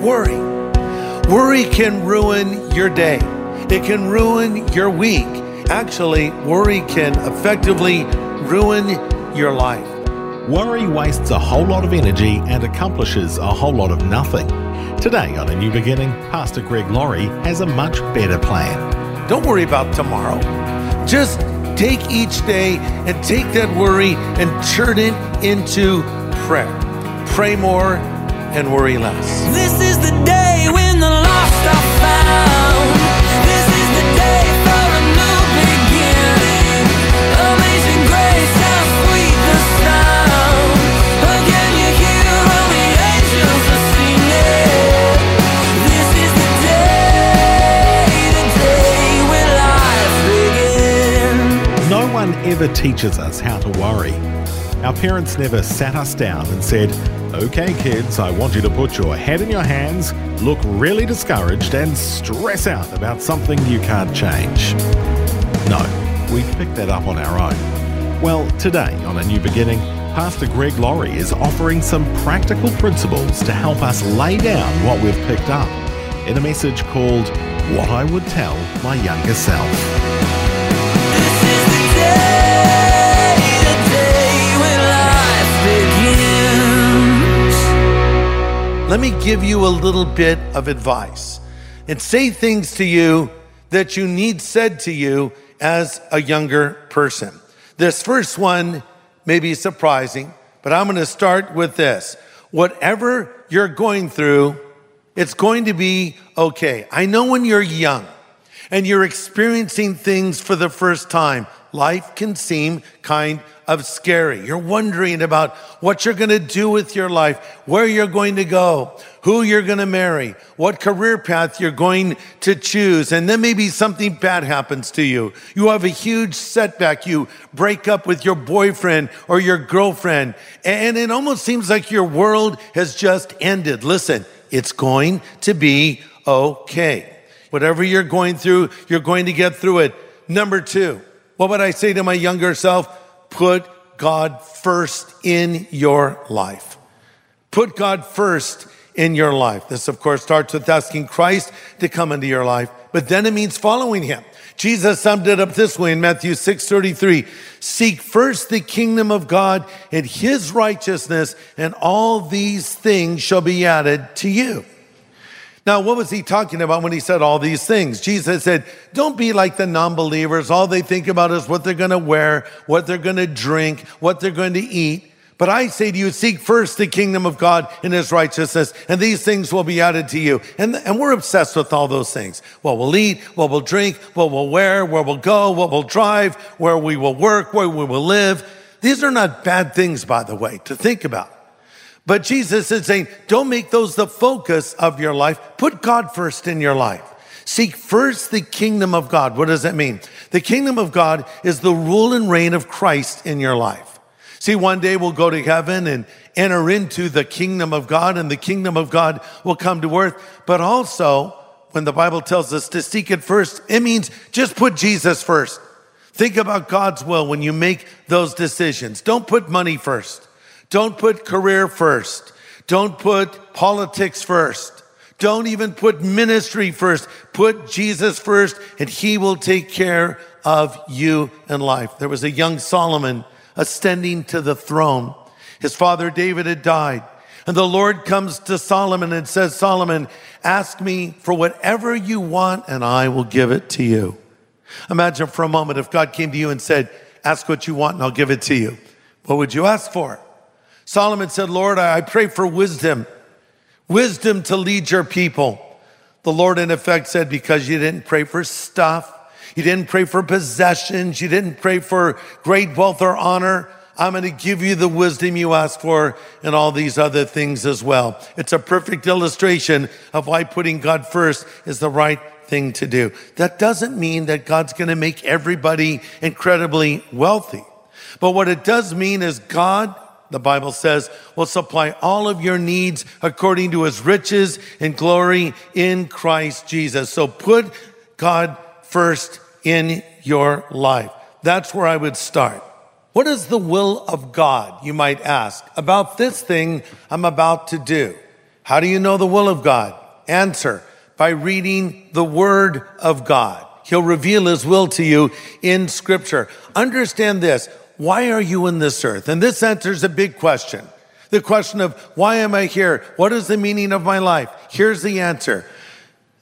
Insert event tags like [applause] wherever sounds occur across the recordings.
Worry. Worry can ruin your day, it can ruin your week. Actually, worry can effectively ruin your life. Worry wastes a whole lot of energy and accomplishes a whole lot of nothing. Today on A New Beginning, Pastor Greg Laurie has a much better plan. Don't worry about tomorrow. Just take each day and take that worry and turn it into prayer. Pray more and worry less. This is the day when the lost are found. This is the day for a new beginning. Amazing grace, how sweet the sound. Again you hear all the angels are singing. This is the day, the day when life begins. No one ever teaches us how to worry. Our parents never sat us down and said, Okay, kids, I want you to put your head in your hands, look really discouraged, and stress out about something you can't change. No, we picked that up on our own. Well, today on A New Beginning, Pastor Greg Laurie is offering some practical principles to help us lay down what we've picked up in a message called What I Would Tell My Younger Self. Let me give you a little bit of advice and say things to you that you need said to you as a younger person. This first one may be surprising, but I'm going to start with this. Whatever you're going through, it's going to be okay. I know when you're young and you're experiencing things for the first time, life can seem kind of scary. You're wondering about what you're going to do with your life, where you're going to go, who you're going to marry, what career path you're going to choose. And then maybe something bad happens to you. You have a huge setback. You break up with your boyfriend or your girlfriend, and it almost seems like your world has just ended. Listen, it's going to be okay. Whatever you're going through, you're going to get through it. Number two, what would I say to my younger self? Put God first in your life. Put God first in your life. This, of course, starts with asking Christ to come into your life, but then it means following him. Jesus summed it up this way in Matthew 6 33. Seek first the kingdom of God and his righteousness, and all these things shall be added to you. Now, what was he talking about when he said all these things? Jesus said, Don't be like the non believers. All they think about is what they're going to wear, what they're going to drink, what they're going to eat. But I say to you, seek first the kingdom of God and his righteousness, and these things will be added to you. And, and we're obsessed with all those things. What we'll eat, what we'll drink, what we'll wear, where we'll go, what we'll drive, where we will work, where we will live. These are not bad things, by the way, to think about. But Jesus is saying, don't make those the focus of your life. Put God first in your life. Seek first the kingdom of God. What does that mean? The kingdom of God is the rule and reign of Christ in your life. See, one day we'll go to heaven and enter into the kingdom of God, and the kingdom of God will come to earth. But also, when the Bible tells us to seek it first, it means just put Jesus first. Think about God's will when you make those decisions. Don't put money first. Don't put career first. Don't put politics first. Don't even put ministry first. Put Jesus first, and he will take care of you in life. There was a young Solomon ascending to the throne. His father David had died. And the Lord comes to Solomon and says, Solomon, ask me for whatever you want, and I will give it to you. Imagine for a moment if God came to you and said, Ask what you want, and I'll give it to you. What would you ask for? Solomon said, Lord, I pray for wisdom, wisdom to lead your people. The Lord, in effect, said, Because you didn't pray for stuff, you didn't pray for possessions, you didn't pray for great wealth or honor, I'm going to give you the wisdom you ask for and all these other things as well. It's a perfect illustration of why putting God first is the right thing to do. That doesn't mean that God's going to make everybody incredibly wealthy. But what it does mean is God, the Bible says, will supply all of your needs according to his riches and glory in Christ Jesus. So put God first in your life. That's where I would start. What is the will of God, you might ask, about this thing I'm about to do? How do you know the will of God? Answer by reading the Word of God. He'll reveal His will to you in Scripture. Understand this. Why are you in this earth? And this answers a big question. The question of why am I here? What is the meaning of my life? Here's the answer.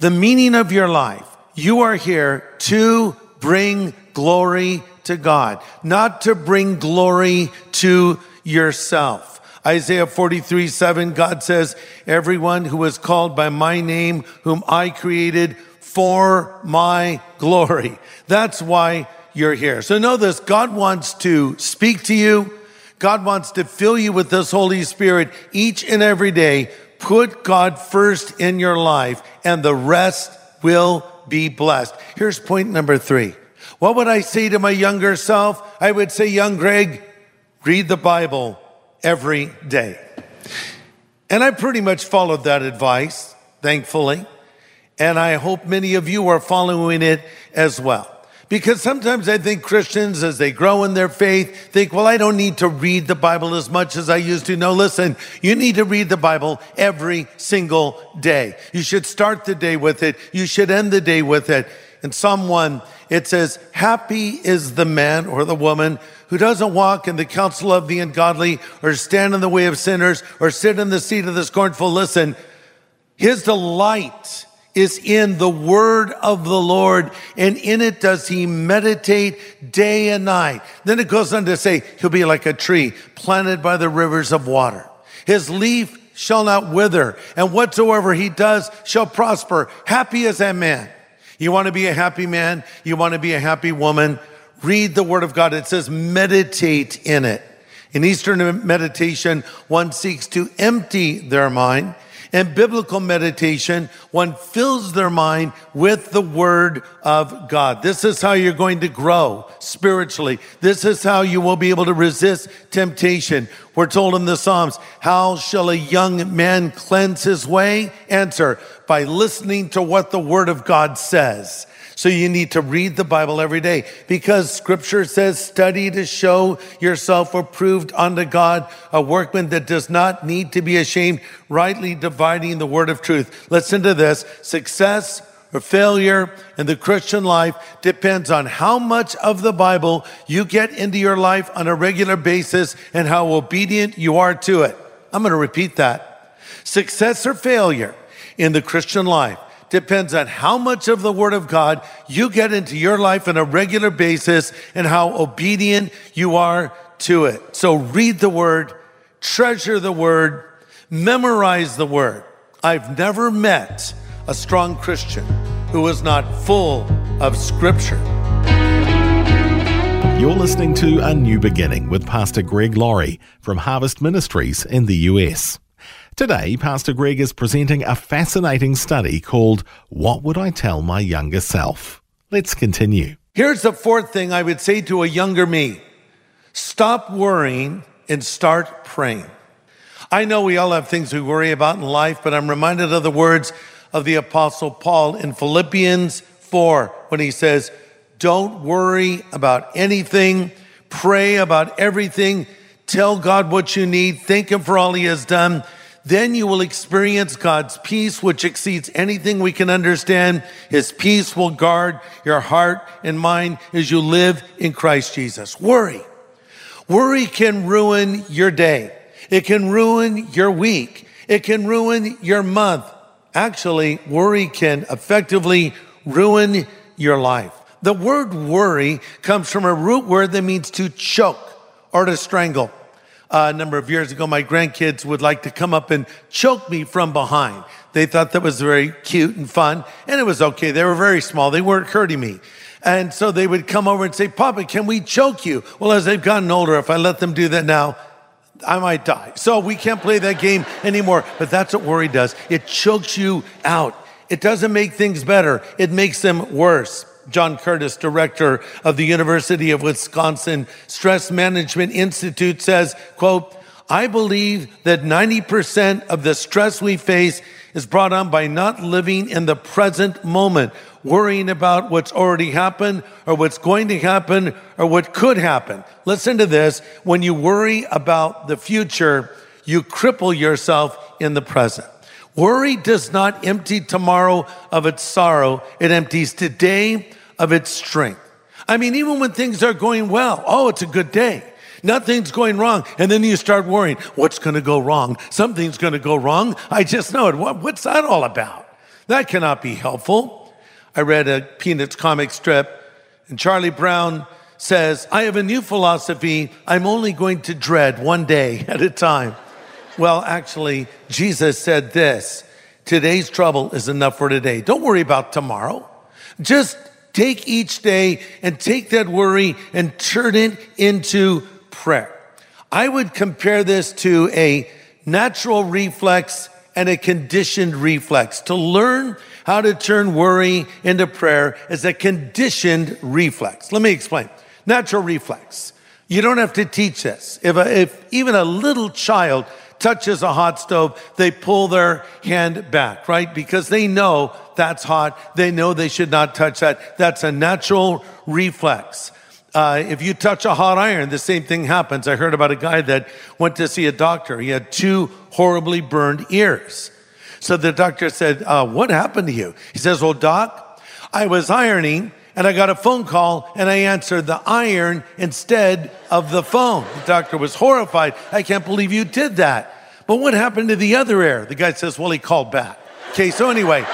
The meaning of your life. You are here to bring glory to God, not to bring glory to yourself. Isaiah 43, 7, God says, everyone who is called by my name, whom I created for my glory. That's why you're here. So know this, God wants to speak to you. God wants to fill you with this Holy Spirit each and every day. Put God first in your life and the rest will be blessed. Here's point number three. What would I say to my younger self? I would say, young Greg, read the Bible every day. And I pretty much followed that advice, thankfully. And I hope many of you are following it as well. Because sometimes I think Christians, as they grow in their faith, think, well, I don't need to read the Bible as much as I used to. No, listen, you need to read the Bible every single day. You should start the day with it. You should end the day with it. In Psalm 1, it says, Happy is the man or the woman who doesn't walk in the counsel of the ungodly or stand in the way of sinners or sit in the seat of the scornful. Listen, his delight is in the word of the Lord, and in it does he meditate day and night. Then it goes on to say, he'll be like a tree planted by the rivers of water. His leaf shall not wither, and whatsoever he does shall prosper. Happy is that man. You want to be a happy man? You want to be a happy woman? Read the word of God. It says meditate in it. In Eastern meditation, one seeks to empty their mind and biblical meditation, one fills their mind with the word of God. This is how you're going to grow spiritually. This is how you will be able to resist temptation. We're told in the Psalms, how shall a young man cleanse his way? Answer, by listening to what the word of God says. So you need to read the Bible every day because scripture says, study to show yourself approved unto God, a workman that does not need to be ashamed, rightly dividing the word of truth. Listen to this. Success or failure in the Christian life depends on how much of the Bible you get into your life on a regular basis and how obedient you are to it. I'm going to repeat that. Success or failure in the Christian life depends on how much of the Word of God you get into your life on a regular basis and how obedient you are to it. So read the Word, treasure the Word, memorize the Word. I've never met a strong Christian who is not full of Scripture. You're listening to A New Beginning with Pastor Greg Laurie from Harvest Ministries in the US. Today, Pastor Greg is presenting a fascinating study called What Would I Tell My Younger Self? Let's continue. Here's the fourth thing I would say to a younger me stop worrying and start praying. I know we all have things we worry about in life, but I'm reminded of the words of the Apostle Paul in Philippians 4 when he says, Don't worry about anything, pray about everything, tell God what you need, thank Him for all He has done then you will experience God's peace, which exceeds anything we can understand. His peace will guard your heart and mind as you live in Christ Jesus. Worry. Worry can ruin your day. It can ruin your week. It can ruin your month. Actually, worry can effectively ruin your life. The word worry comes from a root word that means to choke or to strangle a number of years ago, my grandkids would like to come up and choke me from behind. They thought that was very cute and fun, and it was okay. They were very small, they weren't hurting me. And so they would come over and say, Papa, can we choke you? Well, as they've gotten older, if I let them do that now, I might die. So we can't play that game anymore. But that's what worry does. It chokes you out. It doesn't make things better. It makes them worse. John Curtis, director of the University of Wisconsin Stress Management Institute says, quote, I believe that 90% of the stress we face is brought on by not living in the present moment, worrying about what's already happened or what's going to happen or what could happen. Listen to this. When you worry about the future, you cripple yourself in the present. Worry does not empty tomorrow of its sorrow. It empties today of its strength. I mean, even when things are going well, oh, it's a good day. Nothing's going wrong. And then you start worrying, what's going to go wrong? Something's going to go wrong. I just know it. What, what's that all about? That cannot be helpful. I read a Peanuts comic strip, and Charlie Brown says, I have a new philosophy. I'm only going to dread one day at a time. Well, actually, Jesus said this today's trouble is enough for today. Don't worry about tomorrow. Just take each day and take that worry and turn it into prayer. I would compare this to a natural reflex and a conditioned reflex. To learn how to turn worry into prayer is a conditioned reflex. Let me explain. Natural reflex. You don't have to teach this. If, a, if even a little child touches a hot stove, they pull their hand back, right? Because they know that's hot. They know they should not touch that. That's a natural reflex. Uh, if you touch a hot iron, the same thing happens. I heard about a guy that went to see a doctor. He had two horribly burned ears. So the doctor said, uh, What happened to you? He says, Well, doc, I was ironing and I got a phone call and I answered the iron instead of the phone. The doctor was horrified. I can't believe you did that. But what happened to the other air? The guy says, well, he called back. Okay, so anyway,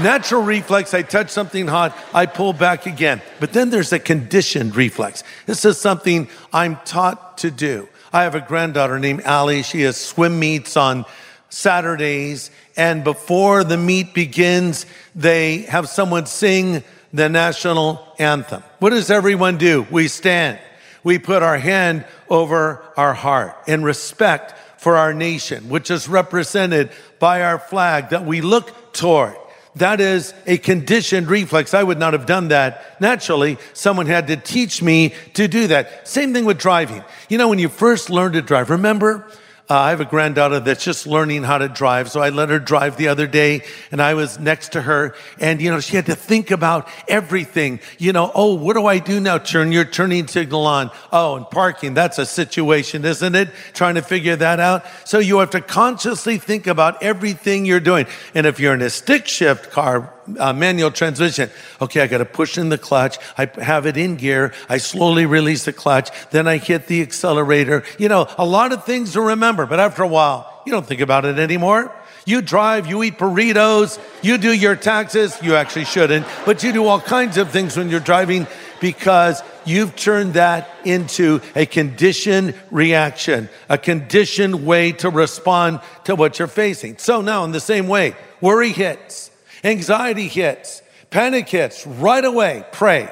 natural reflex, I touch something hot, I pull back again. But then there's a conditioned reflex. This is something I'm taught to do. I have a granddaughter named Allie. She has swim meets on Saturdays. And before the meet begins, they have someone sing the national anthem. What does everyone do? We stand. We put our hand over our heart in respect for our nation, which is represented by our flag that we look toward. That is a conditioned reflex. I would not have done that naturally. Someone had to teach me to do that. Same thing with driving. You know, when you first learn to drive, remember uh, I have a granddaughter that's just learning how to drive. So I let her drive the other day and I was next to her and, you know, she had to think about everything. You know, oh, what do I do now? Turn your turning signal on. Oh, and parking. That's a situation, isn't it? Trying to figure that out. So you have to consciously think about everything you're doing. And if you're in a stick shift car, uh, manual transmission. Okay, I got to push in the clutch. I have it in gear. I slowly release the clutch. Then I hit the accelerator. You know, a lot of things to remember, but after a while, you don't think about it anymore. You drive, you eat burritos, you do your taxes. You actually shouldn't, but you do all kinds of things when you're driving because you've turned that into a conditioned reaction, a conditioned way to respond to what you're facing. So now, in the same way, worry hits Anxiety hits, panic hits right away. Pray.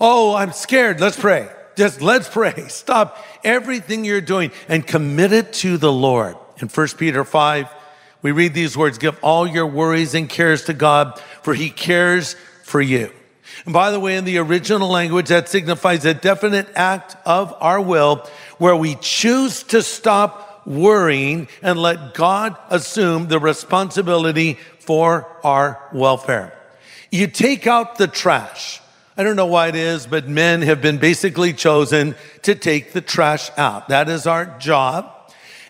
Oh, I'm scared. Let's pray. Just let's [laughs] pray. Stop everything you're doing and commit it to the Lord. In 1 Peter 5, we read these words Give all your worries and cares to God, for he cares for you. And by the way, in the original language, that signifies a definite act of our will where we choose to stop worrying and let God assume the responsibility for our welfare. You take out the trash. I don't know why it is, but men have been basically chosen to take the trash out. That is our job.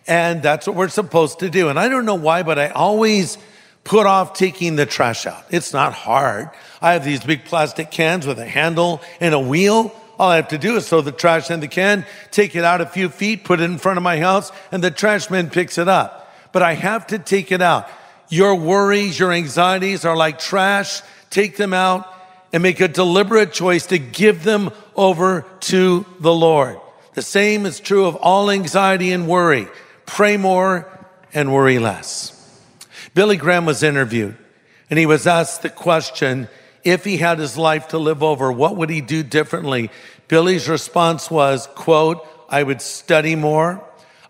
And that's what we're supposed to do. And I don't know why, but I always put off taking the trash out. It's not hard. I have these big plastic cans with a handle and a wheel. All I have to do is throw the trash in the can, take it out a few feet, put it in front of my house, and the trash man picks it up. But I have to take it out. Your worries, your anxieties are like trash. Take them out and make a deliberate choice to give them over to the Lord. The same is true of all anxiety and worry. Pray more and worry less. Billy Graham was interviewed and he was asked the question if he had his life to live over, what would he do differently? Billy's response was, quote, I would study more.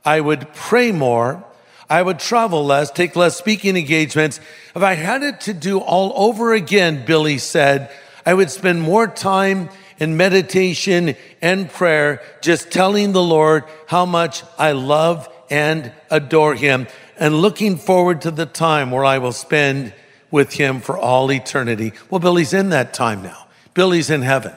I would pray more. I would travel less, take less speaking engagements. If I had it to do all over again, Billy said, I would spend more time in meditation and prayer, just telling the Lord how much I love and adore him and looking forward to the time where I will spend with him for all eternity. Well, Billy's in that time now. Billy's in heaven.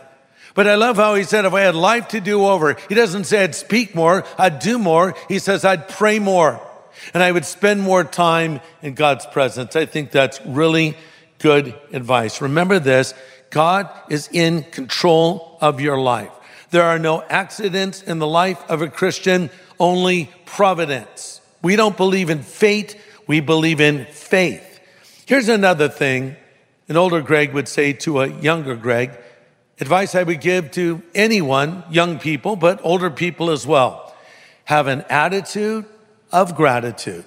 But I love how he said, if I had life to do over, he doesn't say I'd speak more, I'd do more. He says I'd pray more and I would spend more time in God's presence. I think that's really good advice. Remember this God is in control of your life. There are no accidents in the life of a Christian, only providence. We don't believe in fate, we believe in faith. Here's another thing an older Greg would say to a younger Greg advice I would give to anyone, young people, but older people as well. Have an attitude of gratitude.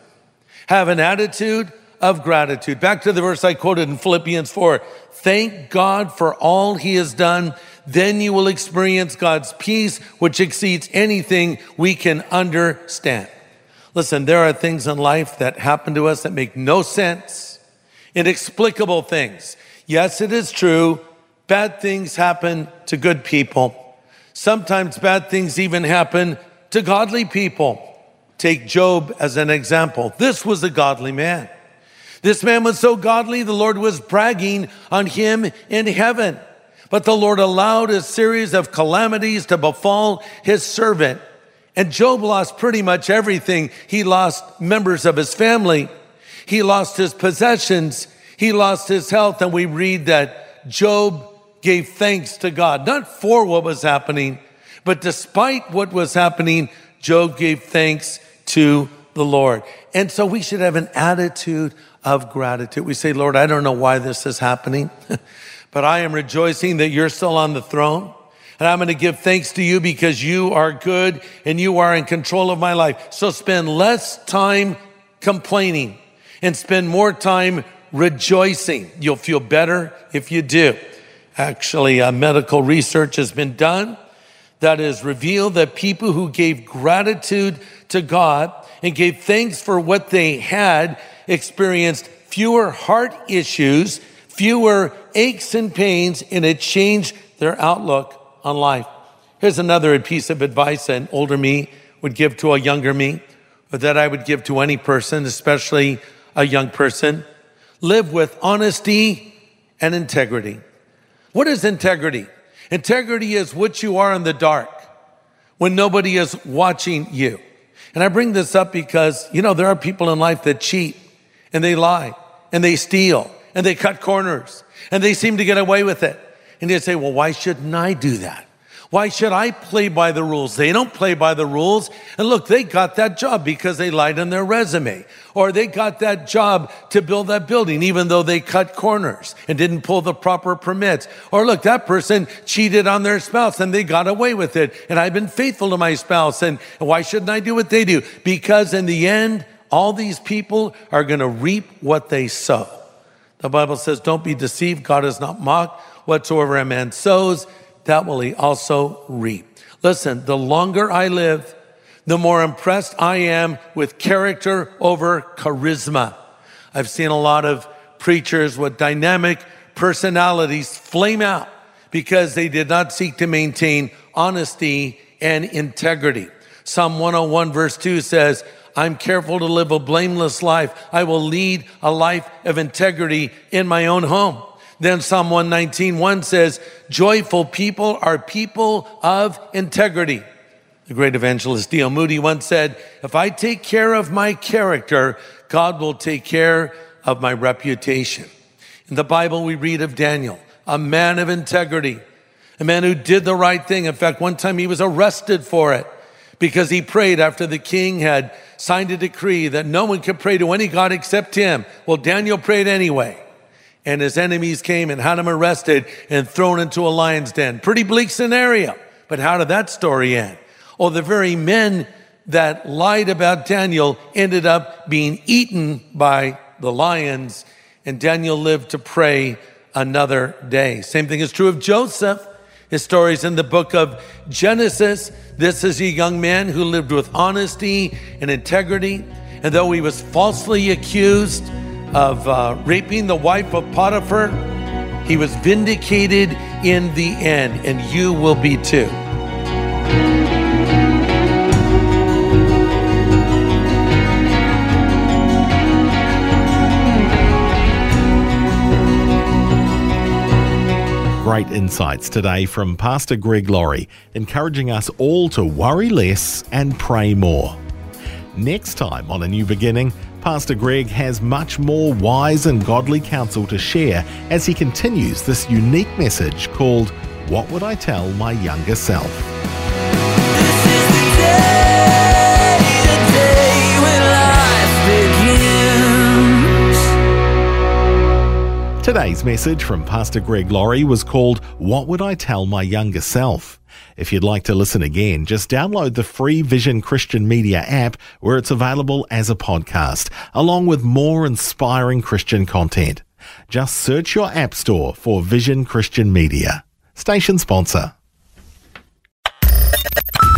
Have an attitude of gratitude. Back to the verse I quoted in Philippians 4. Thank God for all he has done. Then you will experience God's peace, which exceeds anything we can understand. Listen, there are things in life that happen to us that make no sense, inexplicable things. Yes, it is true. Bad things happen to good people. Sometimes bad things even happen to godly people. Take Job as an example. This was a godly man. This man was so godly, the Lord was bragging on him in heaven. But the Lord allowed a series of calamities to befall his servant. And Job lost pretty much everything. He lost members of his family. He lost his possessions. He lost his health. And we read that Job gave thanks to God, not for what was happening, but despite what was happening, Job gave thanks to the Lord. And so we should have an attitude of gratitude. We say, Lord, I don't know why this is happening, [laughs] but I am rejoicing that you're still on the throne. And I'm going to give thanks to you because you are good and you are in control of my life. So spend less time complaining and spend more time rejoicing. You'll feel better if you do. Actually, uh, medical research has been done that has revealed that people who gave gratitude to God and gave thanks for what they had experienced fewer heart issues, fewer aches and pains, and it changed their outlook on life. Here's another piece of advice an older me would give to a younger me, or that I would give to any person, especially a young person. Live with honesty and integrity. What is integrity? Integrity is what you are in the dark when nobody is watching you. And I bring this up because, you know, there are people in life that cheat and they lie and they steal and they cut corners and they seem to get away with it. And you say, well, why shouldn't I do that? Why should I play by the rules? They don't play by the rules. And look, they got that job because they lied on their resume. Or they got that job to build that building, even though they cut corners and didn't pull the proper permits. Or look, that person cheated on their spouse and they got away with it. And I've been faithful to my spouse. And why shouldn't I do what they do? Because in the end, all these people are going to reap what they sow. The Bible says, don't be deceived. God is not mocked. Whatsoever a man sows, that will he also reap. Listen, the longer I live, the more impressed I am with character over charisma. I've seen a lot of preachers with dynamic personalities flame out because they did not seek to maintain honesty and integrity. Psalm 101 verse 2 says, I'm careful to live a blameless life. I will lead a life of integrity in my own home. Then Psalm 119, 1 says, joyful people are people of integrity. The great evangelist D.L. Moody once said, if I take care of my character, God will take care of my reputation. In the Bible, we read of Daniel, a man of integrity, a man who did the right thing. In fact, one time he was arrested for it because he prayed after the king had signed a decree that no one could pray to any God except him. Well, Daniel prayed anyway and his enemies came and had him arrested and thrown into a lion's den. Pretty bleak scenario. But how did that story end? Oh, the very men that lied about Daniel ended up being eaten by the lions, and Daniel lived to pray another day. Same thing is true of Joseph. His story is in the book of Genesis. This is a young man who lived with honesty and integrity. And though he was falsely accused of uh, raping the wife of Potiphar, he was vindicated in the end, and you will be too. Great insights today from Pastor Greg Laurie, encouraging us all to worry less and pray more. Next time on A New Beginning, Pastor Greg has much more wise and godly counsel to share as he continues this unique message called What Would I Tell My Younger Self? Today's message from Pastor Greg Laurie was called What Would I Tell My Younger Self? If you'd like to listen again, just download the free Vision Christian Media app where it's available as a podcast, along with more inspiring Christian content. Just search your app store for Vision Christian Media. Station sponsor.